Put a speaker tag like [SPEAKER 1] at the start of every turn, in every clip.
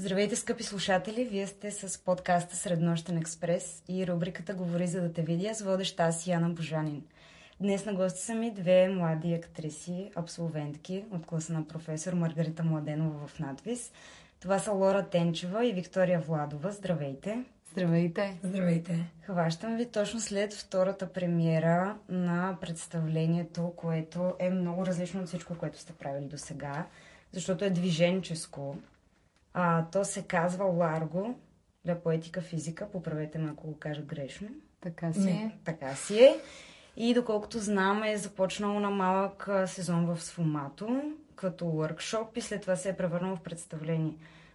[SPEAKER 1] Здравейте, скъпи слушатели! Вие сте с подкаста Среднощен експрес и рубриката Говори за да те видя с водеща аз Яна Божанин. Днес на гости са ми две млади актриси, абсолвентки от класа на професор Маргарита Младенова в надвис. Това са Лора Тенчева и Виктория Владова. Здравейте!
[SPEAKER 2] Здравейте!
[SPEAKER 3] Здравейте!
[SPEAKER 1] Хващам ви точно след втората премиера на представлението, което е много различно от всичко, което сте правили до сега, защото е движенческо. А, то се казва Ларго, да поетика физика, поправете ме ако го кажа грешно.
[SPEAKER 2] Така си е.
[SPEAKER 1] Така си е. И доколкото знам е започнало на малък сезон в Сфумато, като workshop и след това се е превърнало в представление.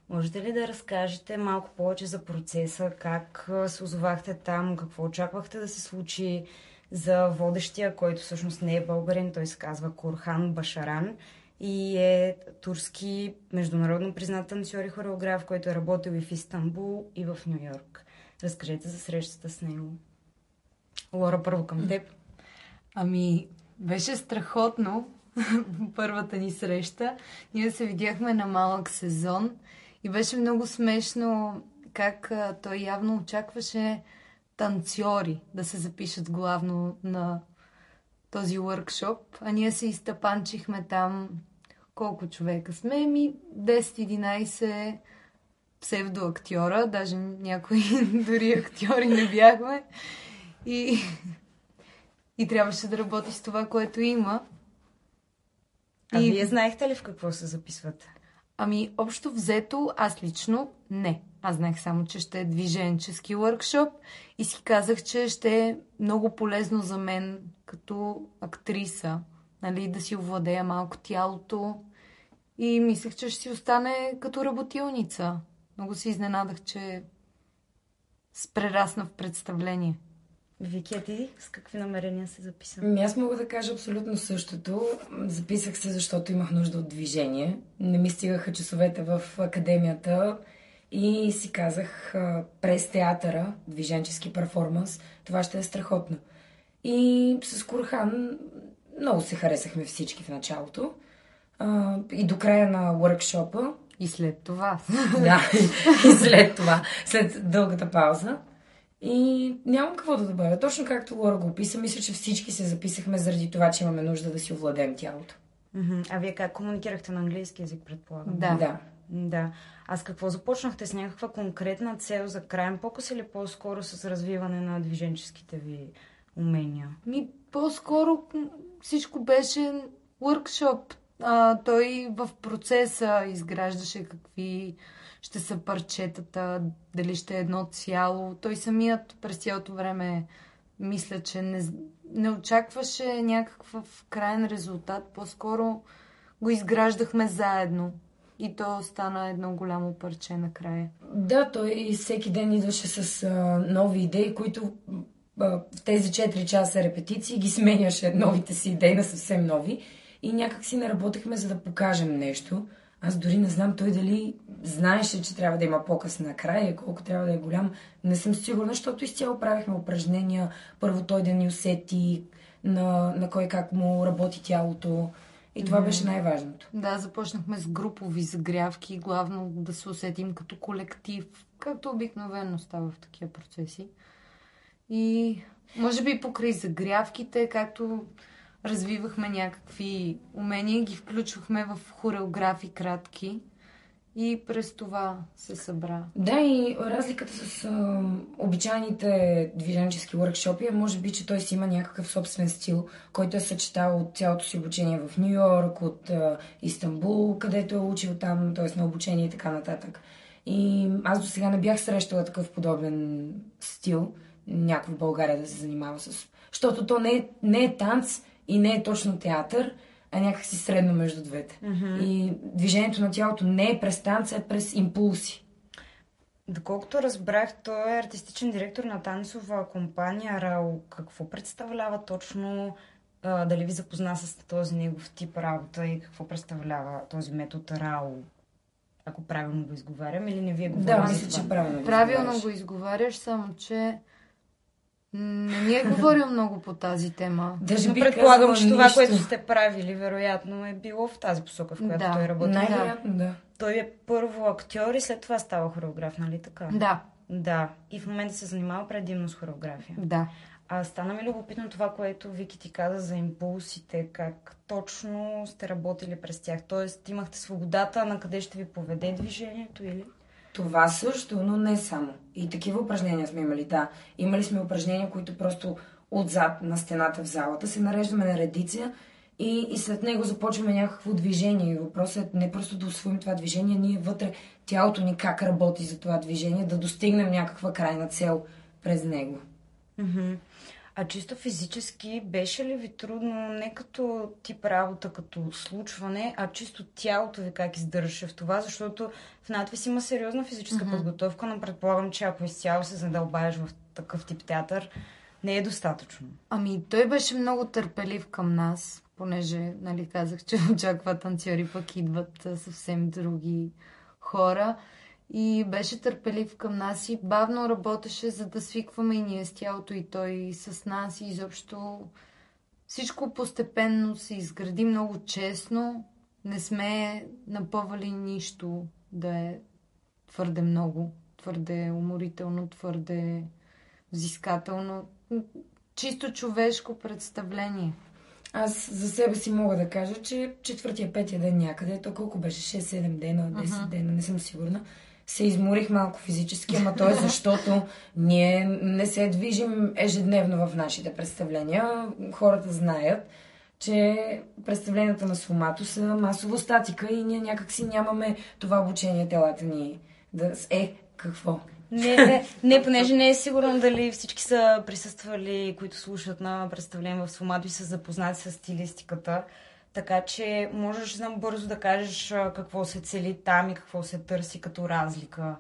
[SPEAKER 1] Можете ли да разкажете малко повече за процеса, как се озовахте там, какво очаквахте да се случи за водещия, който всъщност не е българин, той се казва Курхан Башаран и е турски международно признат танцор и хореограф, който е работил и в Истанбул, и в Нью Йорк. Разкажете за срещата с него. Лора, първо към теб.
[SPEAKER 2] Ами, беше страхотно първата ни среща. Ние се видяхме на малък сезон и беше много смешно как той явно очакваше танцори да се запишат главно на този workshop, а ние се изтъпанчихме там колко човека сме, ми 10-11 псевдоактьора, даже някои дори актьори не бяхме. И, и трябваше да работи с това, което има.
[SPEAKER 1] А и... вие знаехте ли в какво се записвате?
[SPEAKER 2] Ами, общо взето, аз лично не. Аз знаех само, че ще е движенчески workshop и си казах, че ще е много полезно за мен като актриса, нали, да си овладея малко тялото и мислех, че ще си остане като работилница. Много се изненадах, че прерасна в представление.
[SPEAKER 1] Вики, а ти с какви намерения се записа?
[SPEAKER 3] Ами аз мога да кажа абсолютно същото. Записах се, защото имах нужда от движение. Не ми стигаха часовете в академията и си казах през театъра, движенчески перформанс, това ще е страхотно. И с Курхан много се харесахме всички в началото. и до края на workshop
[SPEAKER 2] И след това.
[SPEAKER 3] Да, и след това, след дългата пауза. И нямам какво да добавя. Точно както Лора го описа, мисля, че всички се записахме заради това, че имаме нужда да си овладем тялото.
[SPEAKER 1] А вие как комуникирахте на английски язик, предполагам?
[SPEAKER 3] Да. да.
[SPEAKER 1] Да. А с какво започнахте? С някаква конкретна цел за крайен показ или по-скоро с развиване на движенческите ви умения?
[SPEAKER 2] Ми, по-скоро всичко беше workshop. А, той в процеса изграждаше какви ще са парчетата, дали ще е едно цяло. Той самият през цялото време мисля, че не, не очакваше някакъв крайен резултат. По-скоро го изграждахме заедно. И то стана едно голямо парче накрая.
[SPEAKER 3] Да, той всеки ден идваше с а, нови идеи, които в тези 4 часа репетиции ги сменяше новите си идеи на съвсем нови. И някак си не работехме за да покажем нещо. Аз дори не знам той дали знаеше, че трябва да има показ накрая, колко трябва да е голям. Не съм сигурна, защото изцяло правихме упражнения. Първо той да ни усети на, на кой как му работи тялото. И това беше най-важното.
[SPEAKER 2] Да, започнахме с групови загрявки, главно да се усетим като колектив, както обикновено става в такива процеси. И може би покрай загрявките, както развивахме някакви умения, ги включвахме в хореографи кратки и през това се събра.
[SPEAKER 3] Да, и разликата с а, обичайните движенчески workshopи е, може би, че той си има някакъв собствен стил, който е съчетал от цялото си обучение в Нью Йорк, от а, Истанбул, където е учил там, т.е. на обучение и така нататък. И аз до сега не бях срещала такъв подобен стил, някой в България да се занимава с... Защото то не е, не е танц и не е точно театър, а някакси средно между двете. Mm-hmm. И движението на тялото не е през танца, е през импулси.
[SPEAKER 1] Доколкото разбрах, той е артистичен директор на танцова компания РАО. Какво представлява точно? А, дали ви запозна с този негов тип работа и какво представлява този метод РАО? Ако правилно го изговарям или не вие
[SPEAKER 3] говорите? Да, мисля, че правилно
[SPEAKER 2] Правилно го изговаряш, само че Не ни е говорил много по тази тема.
[SPEAKER 3] Даже
[SPEAKER 1] Но
[SPEAKER 3] бих
[SPEAKER 1] предполагам, че това,
[SPEAKER 3] нищо.
[SPEAKER 1] което сте правили, вероятно е било в тази посока, в която
[SPEAKER 2] Да.
[SPEAKER 1] той работи.
[SPEAKER 3] Най-вероятно, да.
[SPEAKER 1] Той е първо актьор и след това става хореограф, нали така?
[SPEAKER 2] Да,
[SPEAKER 1] Да. И в момента се занимава предимно с хореография.
[SPEAKER 2] да.
[SPEAKER 1] А стана ми любопитно това, което Вики ти каза за импулсите, как точно сте работили през тях. Тоест, имахте свободата на къде ще ви поведе движението или?
[SPEAKER 3] Това също, но не само. И такива упражнения сме имали, да. Имали сме упражнения, които просто отзад на стената в залата се нареждаме на редица и, и след него започваме някакво движение. И въпросът е не просто да освоим това движение, ние вътре тялото ни как работи за това движение, да достигнем някаква крайна цел през него.
[SPEAKER 1] Мгм. А чисто физически беше ли ви трудно, не като тип работа, като случване, а чисто тялото ви как издържаше в това, защото в надвис има сериозна физическа подготовка, но предполагам, че ако изцяло се задълбаеш в такъв тип театър, не е достатъчно.
[SPEAKER 2] Ами, той беше много търпелив към нас, понеже, нали, казах, че очаква танцори, пък идват съвсем други хора. И беше търпелив към нас и бавно работеше, за да свикваме и ние с тялото, и той с нас. И изобщо всичко постепенно се изгради много честно. Не сме напъвали нищо да е твърде много, твърде уморително, твърде взискателно. Чисто човешко представление.
[SPEAKER 3] Аз за себе си мога да кажа, че четвъртия, петия ден някъде, то колко беше 6-7 дена, 10 дена, не съм сигурна, се изморих малко физически, ама то е защото ние не се движим ежедневно в нашите представления. Хората знаят, че представленията на Сумато са масово статика и ние някакси нямаме това обучение телата ни да... Е, какво?
[SPEAKER 1] Не, не, не, понеже не е сигурно дали всички са присъствали, които слушат на представление в Сомато и са запознати с стилистиката. Така че можеш знам бързо да кажеш какво се цели там и какво се търси като разлика.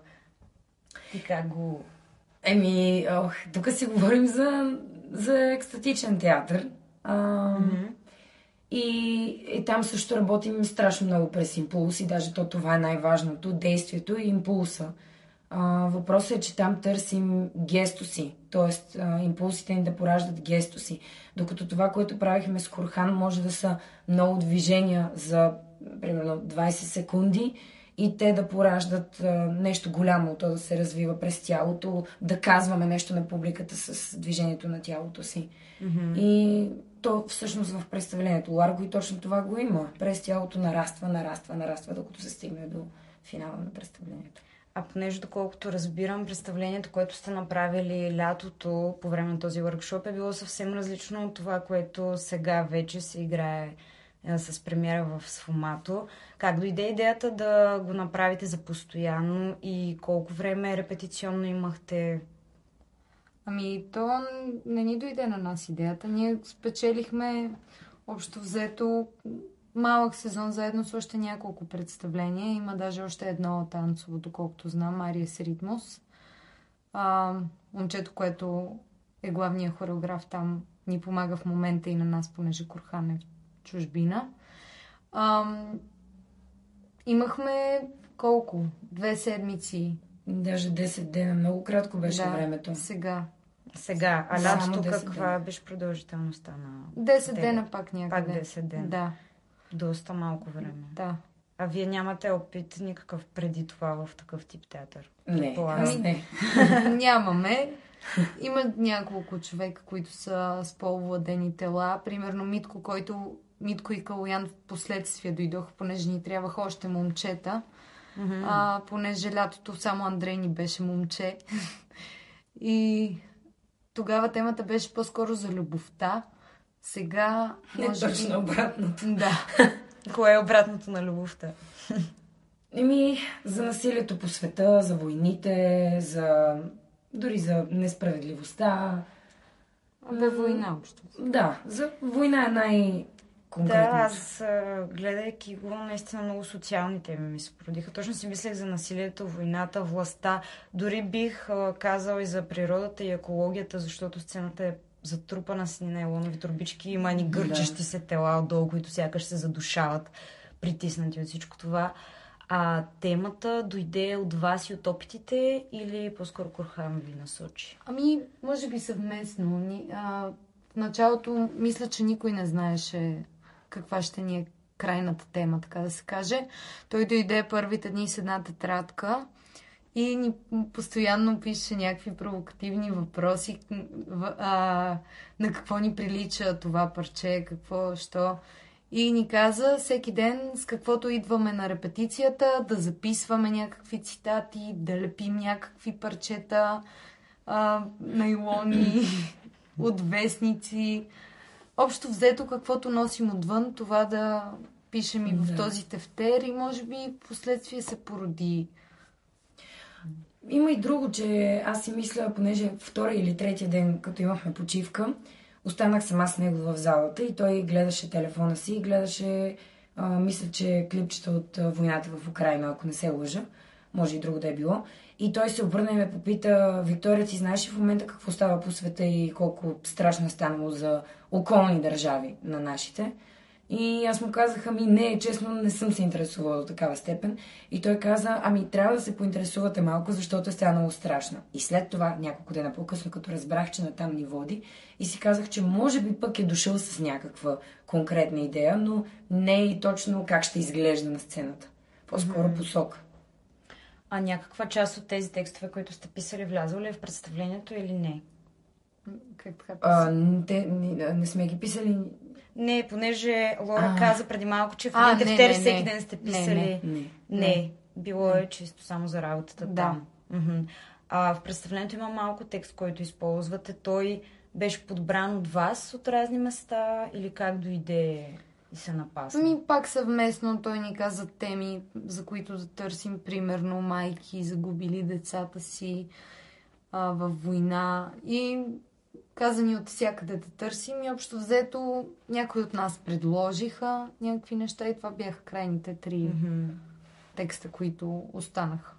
[SPEAKER 1] И как го...
[SPEAKER 3] Еми, ох, тук си говорим за, за екстатичен театър. А, и, и там също работим страшно много през импулс и даже то това е най-важното. Действието и импулса. А, въпросът е, че там търсим гестоси, т.е. импулсите ни да пораждат гестоси. Докато това, което правихме с Хорхан, може да са много движения за примерно 20 секунди и те да пораждат а, нещо голямо, то да се развива през тялото, да казваме нещо на публиката с движението на тялото си. Mm-hmm. И то всъщност в представлението Ларго и точно това го има. През тялото нараства, нараства, нараства, докато се стигне до финала на представлението.
[SPEAKER 1] А понеже, доколкото разбирам, представлението, което сте направили лятото по време на този workshop е било съвсем различно от това, което сега вече се играе е, с премиера в Сфомато. Как дойде идеята да го направите за постоянно и колко време репетиционно имахте?
[SPEAKER 2] Ами, то не ни дойде на нас идеята. Ние спечелихме общо взето малък сезон заедно с още няколко представления. Има даже още едно танцово, доколкото знам, Мария с Ритмус. А, момчето, което е главният хореограф там, ни помага в момента и на нас, понеже Курхан е в чужбина. А, имахме колко? Две седмици.
[SPEAKER 3] Даже 10 дена, много кратко беше
[SPEAKER 2] да,
[SPEAKER 3] времето.
[SPEAKER 2] Сега.
[SPEAKER 1] Сега, а лятото
[SPEAKER 3] 10
[SPEAKER 1] каква
[SPEAKER 3] дена.
[SPEAKER 1] беше продължителността на...
[SPEAKER 2] 10
[SPEAKER 1] тебе?
[SPEAKER 2] дена пак някъде.
[SPEAKER 1] Пак 10 дена.
[SPEAKER 2] Да,
[SPEAKER 1] Доста малко време.
[SPEAKER 2] да.
[SPEAKER 1] А вие нямате опит никакъв преди това в такъв тип театър?
[SPEAKER 3] Не, аз не.
[SPEAKER 2] Нямаме. Има няколко човека, които са с по-овладени тела. Примерно Митко, който Митко и Калоян в последствие дойдоха, понеже ни трябваха още момчета.
[SPEAKER 1] Мгм.
[SPEAKER 2] А, понеже лятото само Андрей ни беше момче. И тогава темата беше по-скоро за любовта. Сега,
[SPEAKER 3] Не
[SPEAKER 2] може би...
[SPEAKER 3] точно обратното.
[SPEAKER 2] Да.
[SPEAKER 1] Кое е обратното на любовта?
[SPEAKER 3] Еми, за насилието по света, за войните, за... дори за несправедливостта.
[SPEAKER 2] Бе война общо.
[SPEAKER 3] Да, за война е най
[SPEAKER 1] Да, аз гледайки го, наистина много социални теми ми се породиха. Точно си мислех за насилието, войната, властта. Дори бих казал и за природата и екологията, защото сцената е затрупана с нейлонови турбички. Има ни гърчещи се тела отдолу, които сякаш се задушават, притиснати от всичко това. А темата дойде от вас и от опитите или по-скоро Корхан ви насочи?
[SPEAKER 2] Ами, може би съвместно. Ни, а, в началото мисля, че никой не знаеше каква ще ни е крайната тема, така да се каже. Той дойде първите дни с една тетрадка и ни постоянно пише някакви провокативни въпроси а, на какво ни прилича това парче, какво, що. И ни каза всеки ден с каквото идваме на репетицията, да записваме някакви цитати, да лепим някакви парчета, а, найлони от вестници. Общо взето, каквото носим отвън, това да пишем и в да. този тефтер и може би последствие се породи.
[SPEAKER 3] Има и друго, че аз си мисля, понеже втория или третия ден, като имахме почивка, останах сама с него в залата и той гледаше телефона си и гледаше, а, мисля, че клипчета от войната в Украина, ако не се лъжа. Може и друго да е било. И той се обърна и ме попита, Виктория, ти знаеш ли в момента какво става по света и колко страшно е станало за околни държави на нашите? И аз му казах, ами не, честно не съм се интересувала до такава степен. И той каза, ами трябва да се поинтересувате малко, защото е станало страшно. И след това, няколко дена по-късно, като разбрах, че натам ни води, и си казах, че може би пък е дошъл с някаква конкретна идея, но не и точно как ще изглежда на сцената. По-скоро mm-hmm. посока.
[SPEAKER 1] А някаква част от тези текстове, които сте писали, влязло ли е в представлението или не?
[SPEAKER 2] Как така
[SPEAKER 3] а, те, не, не сме ги писали
[SPEAKER 1] не, понеже Лора а. каза преди малко, че в един тефтер всеки ден сте писали. Не, не, не. не. било е чисто само за работата да. там. А в представлението има малко текст, който използвате. Той беше подбран от вас от разни места или как дойде и се напасна?
[SPEAKER 2] Ми пак съвместно той ни каза теми, за които да търсим, примерно майки, загубили децата си а, във война. И казани от всякъде да търсим и общо взето някои от нас предложиха някакви неща и това бяха крайните три mm-hmm. текста, които останаха.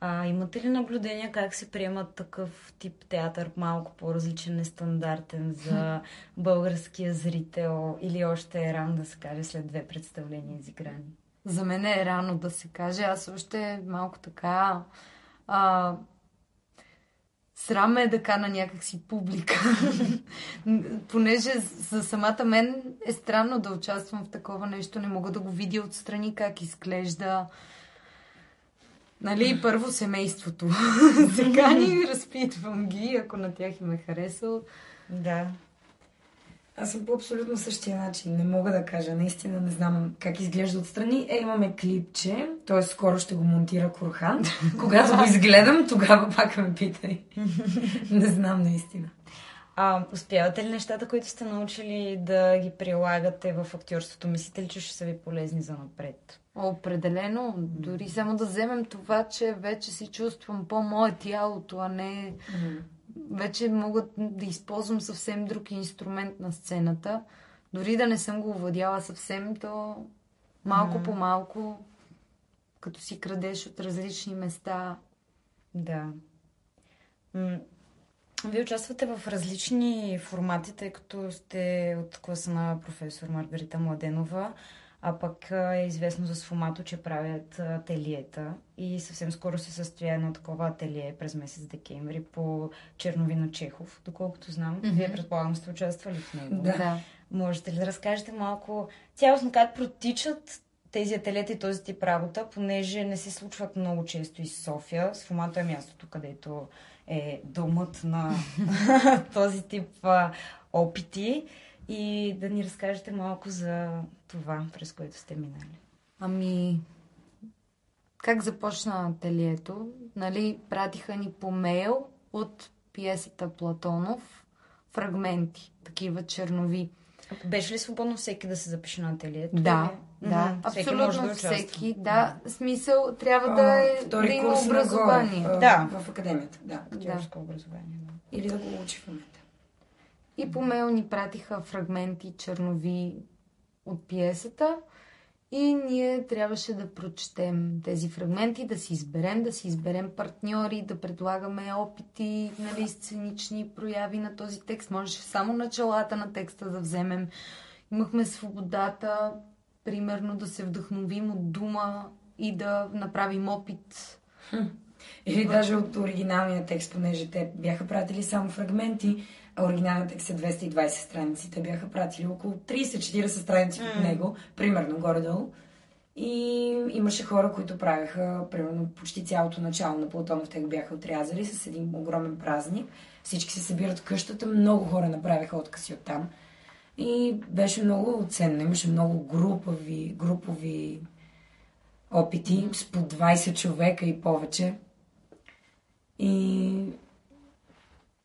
[SPEAKER 1] А имате ли наблюдения как се приемат такъв тип театър, малко по-различен, нестандартен за българския зрител или още е рано да се каже след две представления изиграни?
[SPEAKER 2] За мен е рано да се каже. Аз още малко така а, Срам е да кана някакси публика. Понеже за самата мен е странно да участвам в такова нещо. Не мога да го видя отстрани как изглежда. Нали, първо семейството. Сега ни разпитвам ги, ако на тях им е харесал.
[SPEAKER 1] Да.
[SPEAKER 3] Аз съм по абсолютно същия начин. Не мога да кажа. Наистина не знам как изглежда отстрани. Е, имаме клипче. Т.е. скоро ще го монтира Курхан. Когато го изгледам, тогава пак ме питай. не знам наистина.
[SPEAKER 1] А, успявате ли нещата, които сте научили да ги прилагате в актьорството? Мислите ли, че ще са ви полезни за напред?
[SPEAKER 2] Определено. Дори само да вземем това, че вече си чувствам по-мое тялото, а не mm-hmm вече мога да използвам съвсем друг инструмент на сцената. Дори да не съм го овладяла съвсем, то малко mm. по малко, като си крадеш от различни места.
[SPEAKER 1] Да. М- вие участвате в различни формати, тъй като сте от класа на професор Маргарита Младенова. А пък е известно за Сфомато, че правят ателиета и съвсем скоро се състоя едно такова ателие през месец декември по Черновина Чехов, доколкото знам. Mm-hmm. Вие предполагам сте участвали в него.
[SPEAKER 2] Да.
[SPEAKER 1] Можете ли да разкажете малко цялостно как протичат тези ателиета и този тип работа, понеже не се случват много често и София. Сфомато е мястото, където е домът на този тип опити и да ни разкажете малко за това, през което сте минали.
[SPEAKER 2] Ами, как започна ателието? Нали, пратиха ни по мейл от пиесата Платонов фрагменти, такива чернови.
[SPEAKER 1] Беше ли свободно всеки да се запише на ателието?
[SPEAKER 2] Да, да, mm-hmm. абсолютно всеки, да всеки. Да, да, смисъл трябва да е
[SPEAKER 3] да има
[SPEAKER 2] образование.
[SPEAKER 3] Нагоре, да. В академията, да.
[SPEAKER 1] Актьорско да. образование. Да.
[SPEAKER 3] Или да го учи в момента.
[SPEAKER 2] И по мейл ни пратиха фрагменти чернови от пиесата и ние трябваше да прочетем тези фрагменти, да си изберем, да си изберем партньори, да предлагаме опити, нали, сценични прояви на този текст. Можеше само началата на текста да вземем. Имахме свободата, примерно, да се вдъхновим от дума и да направим опит.
[SPEAKER 3] Или даже от оригиналния текст, понеже те бяха пратили само фрагменти, оригиналният текст е 220 страници. Те бяха пратили около 30-40 страници от него, примерно горе-долу. И имаше хора, които правеха, примерно, почти цялото начало на Платонов. Те го бяха отрязали с един огромен празник. Всички се събират в къщата, много хора направиха откази от там. И беше много ценно. Имаше много групови, групови опити с по 20 човека и повече. И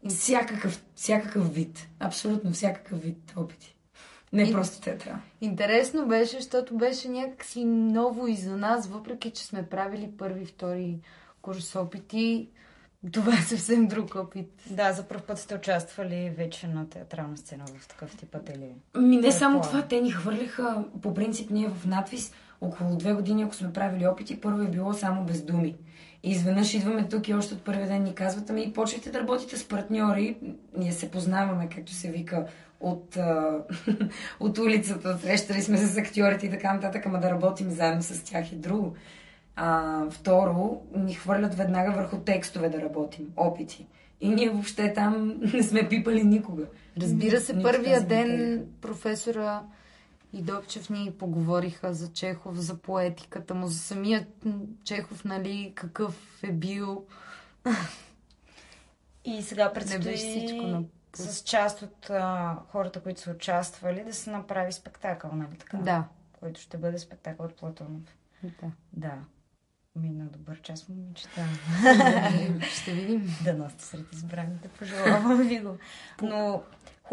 [SPEAKER 3] всякакъв, всякакъв вид. Абсолютно всякакъв вид опити. Не
[SPEAKER 2] И-
[SPEAKER 3] просто театрал.
[SPEAKER 2] Интересно беше, защото беше някакси ново и за нас, въпреки че сме правили първи, втори курс опити. Това е съвсем друг опит.
[SPEAKER 1] Да, за първ път сте участвали вече на театрална сцена в такъв тип ателие.
[SPEAKER 3] Ми не само
[SPEAKER 1] Предполагам.
[SPEAKER 3] това, те ни хвърляха, по принцип ние в надвис, около две години, ако сме правили опити, първо е било само без думи. И изведнъж идваме тук и още от първия ден ни казват, ами почвайте да работите с партньори. Ние се познаваме, както се вика, от, от улицата. Срещали сме се с актьорите и така нататък, ама да работим заедно с тях е друго. А, второ, ни хвърлят веднага върху текстове да работим, опити. И ние въобще там не сме пипали никога.
[SPEAKER 2] Разбира се,
[SPEAKER 3] Нито
[SPEAKER 2] първия ден професора и Добчев ни поговориха за Чехов, за поетиката му, за самия Чехов, нали, какъв е бил.
[SPEAKER 1] И сега предстои
[SPEAKER 2] всичко на
[SPEAKER 1] с част от а, хората, които са участвали, да се направи спектакъл, нали така?
[SPEAKER 2] Да.
[SPEAKER 1] Който ще бъде спектакъл от Платонов.
[SPEAKER 2] да.
[SPEAKER 1] Да. Мина добър час, момичета.
[SPEAKER 2] Ще видим.
[SPEAKER 1] Да сте сред избраните, пожелавам ви го. Но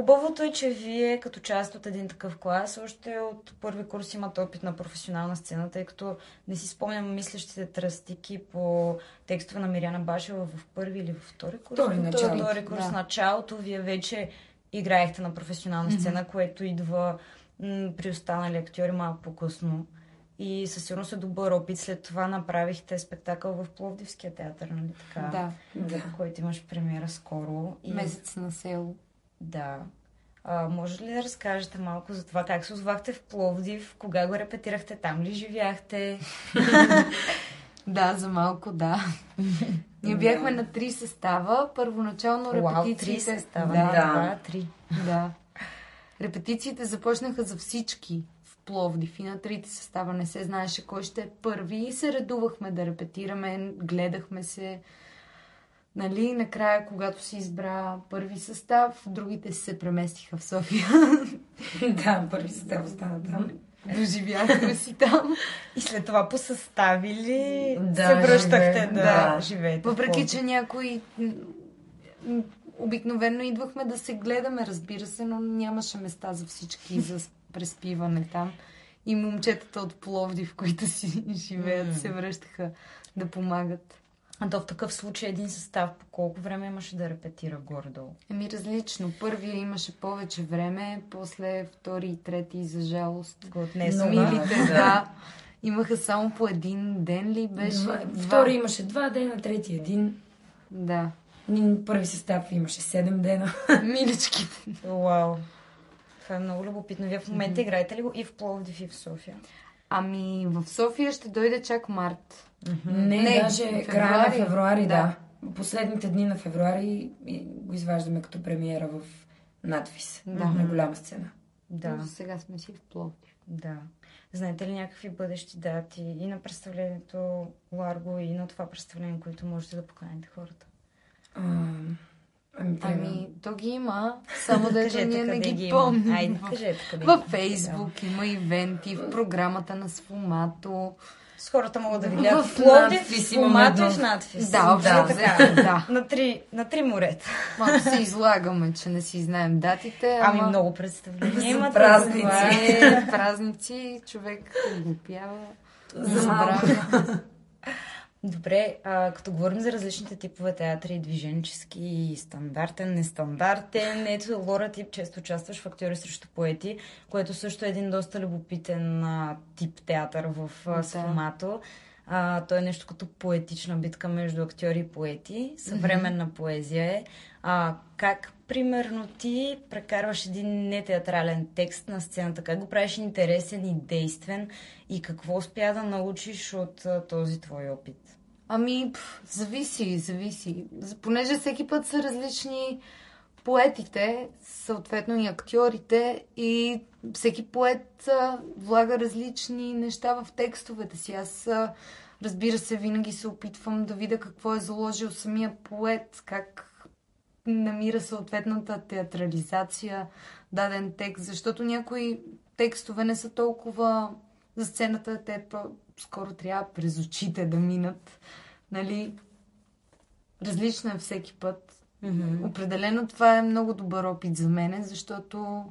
[SPEAKER 1] хубавото е, че вие като част от един такъв клас, още от първи курс имате опит на професионална сцена, тъй като не си спомням мислещите тръстики по текстове на Миряна Башева в първи или във втори курс.
[SPEAKER 3] Втори.
[SPEAKER 1] Втори курс
[SPEAKER 2] Да.
[SPEAKER 1] началото, вие вече играехте на професионална сцена, което идва м- при останали актьори малко по-късно. И със сигурност е добър опит. След това направихте спектакъл в Пловдивския театър, нали така?
[SPEAKER 2] Да.
[SPEAKER 3] Да.
[SPEAKER 1] който имаш премиера скоро. И...
[SPEAKER 2] Месец на село.
[SPEAKER 1] Да. А, може ли да разкажете малко за това как се озвахте в Пловдив, кога го репетирахте, там ли живяхте?
[SPEAKER 2] Да, за малко, да. Ние бяхме на три състава. Първоначално
[SPEAKER 1] Уау, три
[SPEAKER 2] репетициите...
[SPEAKER 1] се става.
[SPEAKER 2] Да,
[SPEAKER 3] Да.
[SPEAKER 1] два, три.
[SPEAKER 2] Да. Репетициите започнаха за всички в Пловдив и на трите състава не се знаеше кой ще е първи и се редувахме да репетираме, гледахме се. Нали, накрая, когато се избра първи състав, другите се преместиха в София.
[SPEAKER 3] да, първи състав остана там.
[SPEAKER 2] Доживяхме си там.
[SPEAKER 1] И след това по съставили
[SPEAKER 3] Да,
[SPEAKER 1] се връщахте
[SPEAKER 3] живее-
[SPEAKER 1] да,
[SPEAKER 3] да.
[SPEAKER 1] живеете.
[SPEAKER 2] Въпреки, че някои обикновено идвахме да се гледаме, разбира се, но нямаше места за всички за преспиване там. И момчетата от Пловдив, които си живеят, се връщаха да помагат.
[SPEAKER 1] А то в такъв случай един състав по колко време имаше да репетира горе-долу?
[SPEAKER 2] Еми различно. Първия имаше повече време, после втори и трети, за жалост.
[SPEAKER 1] Го отнесоха.
[SPEAKER 3] Много.
[SPEAKER 2] Милите,
[SPEAKER 3] да.
[SPEAKER 2] да. Имаха само по един ден ли беше?
[SPEAKER 3] Два, втори имаше два дена, трети един.
[SPEAKER 2] Да.
[SPEAKER 3] Първи състав имаше седем дена.
[SPEAKER 2] Миличките.
[SPEAKER 1] Вау. Това е много любопитно. Вие в момента играете ли го и в Пловдив, и в София?
[SPEAKER 2] Ами в София ще дойде чак март.
[SPEAKER 3] Не,
[SPEAKER 2] Не,
[SPEAKER 3] даже
[SPEAKER 2] февруари.
[SPEAKER 3] края на февруари, да.
[SPEAKER 2] Да.
[SPEAKER 3] Последните дни на февруари го изваждаме като премиера в надвис.
[SPEAKER 2] Да.
[SPEAKER 3] На голяма сцена.
[SPEAKER 1] Да.
[SPEAKER 2] Но сега сме си в Пловдив.
[SPEAKER 1] Да. Знаете ли някакви бъдещи дати и на представлението Ларго, и на това представление, които можете да поканите хората?
[SPEAKER 3] А, ами, трябва.
[SPEAKER 2] Ами, то ги има, само да
[SPEAKER 1] Кажете
[SPEAKER 2] ние не ги
[SPEAKER 1] ги
[SPEAKER 2] помним.
[SPEAKER 1] Айде,
[SPEAKER 2] В-
[SPEAKER 1] кажете къде
[SPEAKER 2] Във Фейсбук има ивенти, в програмата на Сфумато.
[SPEAKER 1] С хората могат да видят
[SPEAKER 3] В
[SPEAKER 1] Пловдив,
[SPEAKER 3] надпис
[SPEAKER 1] с
[SPEAKER 3] имаме
[SPEAKER 1] Фумато и
[SPEAKER 3] едно.
[SPEAKER 1] с надпис.
[SPEAKER 2] Да, общо
[SPEAKER 3] Да.
[SPEAKER 2] така. Да.
[SPEAKER 1] На три, на три морета.
[SPEAKER 2] Малко се излагаме, че не си знаем датите.
[SPEAKER 1] Ами
[SPEAKER 2] ама
[SPEAKER 1] много представления
[SPEAKER 3] За
[SPEAKER 1] имате.
[SPEAKER 3] празници.
[SPEAKER 1] е.
[SPEAKER 2] празници, човек глупява.
[SPEAKER 3] За малко.
[SPEAKER 1] Добре, а, като говорим за различните типове театри, движенчески, стандартен, нестандартен, ето Лора Тип често участваш в актьори срещу поети, което също е един доста любопитен а, тип театър в а. А, то е нещо като поетична битка между актьори и поети, съвременна поезия е. А, как примерно ти прекарваш един нетеатрален текст на сцената? Как го правиш интересен и действен? И какво успя да научиш от този твой опит?
[SPEAKER 2] Ами, пф, зависи, зависи. Понеже всеки път са различни поетите, съответно и актьорите, и всеки поет а, влага различни неща в текстовете си. Аз, а, разбира се, винаги се опитвам да видя какво е заложил самия поет, как намира съответната театрализация даден текст, защото някои текстове не са толкова за сцената, те скоро трябва през очите да минат. Нали? Различно е всеки път. Mm-hmm. Определено това е много добър опит за мене, защото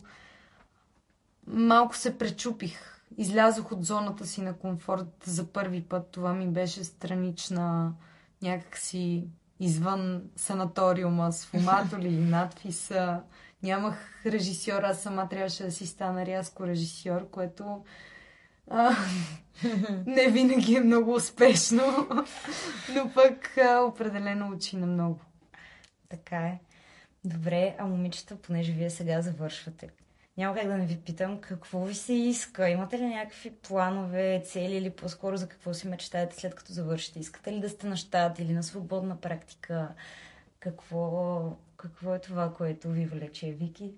[SPEAKER 2] малко се пречупих. Излязох от зоната си на комфорт за първи път. Това ми беше странична някакси извън санаториума с фуматоли и надписа. Нямах режисьор, аз сама трябваше да си стана рязко режисьор, което а, не винаги е много успешно, но пък а, определено учи на много.
[SPEAKER 1] Така е. Добре, а момичета, понеже вие сега завършвате, няма как да не ви питам какво ви се иска. Имате ли някакви планове, цели или по-скоро за какво си мечтаете след като завършите? Искате ли да сте на щат или на свободна практика? Какво, какво е това, което ви влече, Вики?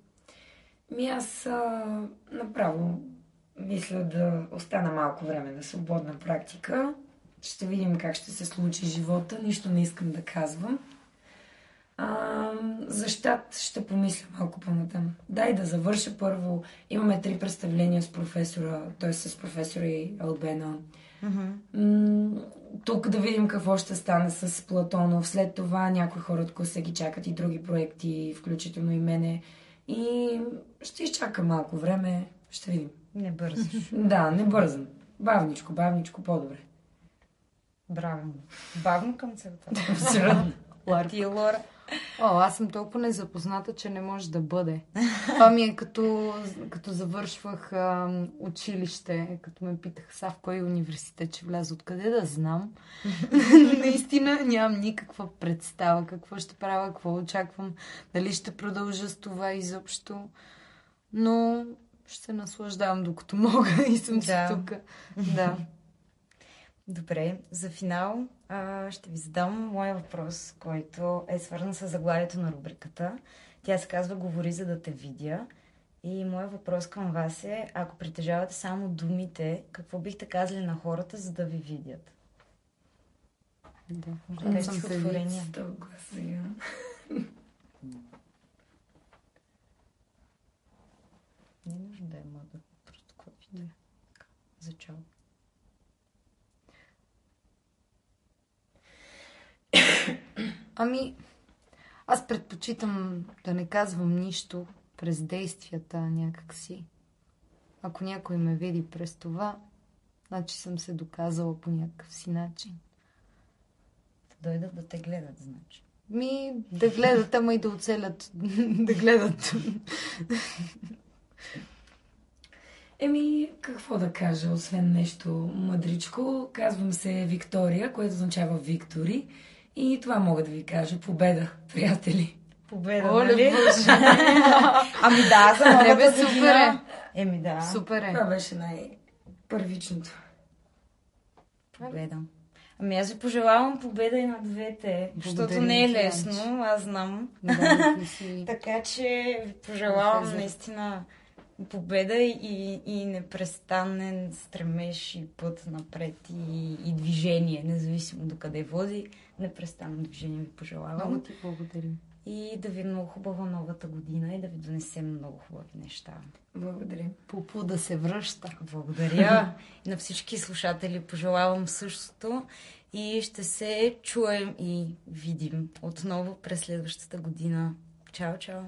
[SPEAKER 3] Ми аз а, направо мисля да остана малко време на свободна практика. Ще видим как ще се случи живота. Нищо не искам да казвам. А, за щат ще помисля малко по-натам. Дай да завърша първо. Имаме три представления с професора, т.е. с професора и Албена. Mm-hmm. тук да видим какво ще стане с Платонов. След това някои хора от се ги чакат и други проекти, включително и мене. И ще изчакам малко време. Ще видим.
[SPEAKER 1] Не бързаш.
[SPEAKER 3] да, не бързам. Бавничко, бавничко, по-добре.
[SPEAKER 1] Браво. Бавно към целта.
[SPEAKER 3] Абсолютно.
[SPEAKER 1] Ти, Лора.
[SPEAKER 2] О, аз съм толкова незапозната, че не може да бъде. Това ми е като, като завършвах а, училище, като ме питах са в кой университет ще вляза, откъде да знам. Наистина нямам никаква представа какво ще правя, какво очаквам, дали ще продължа с това изобщо. Но ще се наслаждавам докато мога и съм да. си тук. Да.
[SPEAKER 1] Добре, за финал а, ще ви задам моя въпрос, който е свързан с заглавието на рубриката. Тя се казва Говори за да те видя. И моят въпрос към вас е, ако притежавате само думите, какво бихте казали на хората, за да ви видят?
[SPEAKER 2] Да, да съм
[SPEAKER 3] сега.
[SPEAKER 1] Не нужно да е мъдър. Просто какво да. За чао.
[SPEAKER 2] Ами, аз предпочитам да не казвам нищо през действията някакси. Ако някой ме види през това, значи съм се доказала по някакъв си начин.
[SPEAKER 1] Да дойдат да те гледат, значи.
[SPEAKER 2] Ми, да гледат, ама и да оцелят. да гледат.
[SPEAKER 3] Еми, какво да кажа, освен нещо мъдричко. Казвам се Виктория, което означава Виктори. И това мога да ви кажа. Победа, приятели.
[SPEAKER 1] Победа, Оле, нали? ами да, за
[SPEAKER 2] новата бе, супер е.
[SPEAKER 1] Еми да.
[SPEAKER 2] Супер е.
[SPEAKER 3] Това беше най-първичното.
[SPEAKER 1] Победа. Ами аз ви пожелавам победа и на двете, Благодаря защото не е лесно, аз знам.
[SPEAKER 2] Да,
[SPEAKER 1] така че ви пожелавам наистина победа и, и непрестанен стремеж и път напред и, и движение, независимо до къде води, непрестанно движение ви пожелавам.
[SPEAKER 2] Много ти благодарим.
[SPEAKER 1] И да ви е много хубава новата година и да ви донесем много хубави неща.
[SPEAKER 3] Благодаря.
[SPEAKER 2] Пупу да се връща.
[SPEAKER 1] Благодаря. и на всички слушатели пожелавам същото и ще се чуем и видим отново през следващата година. Чао, чао!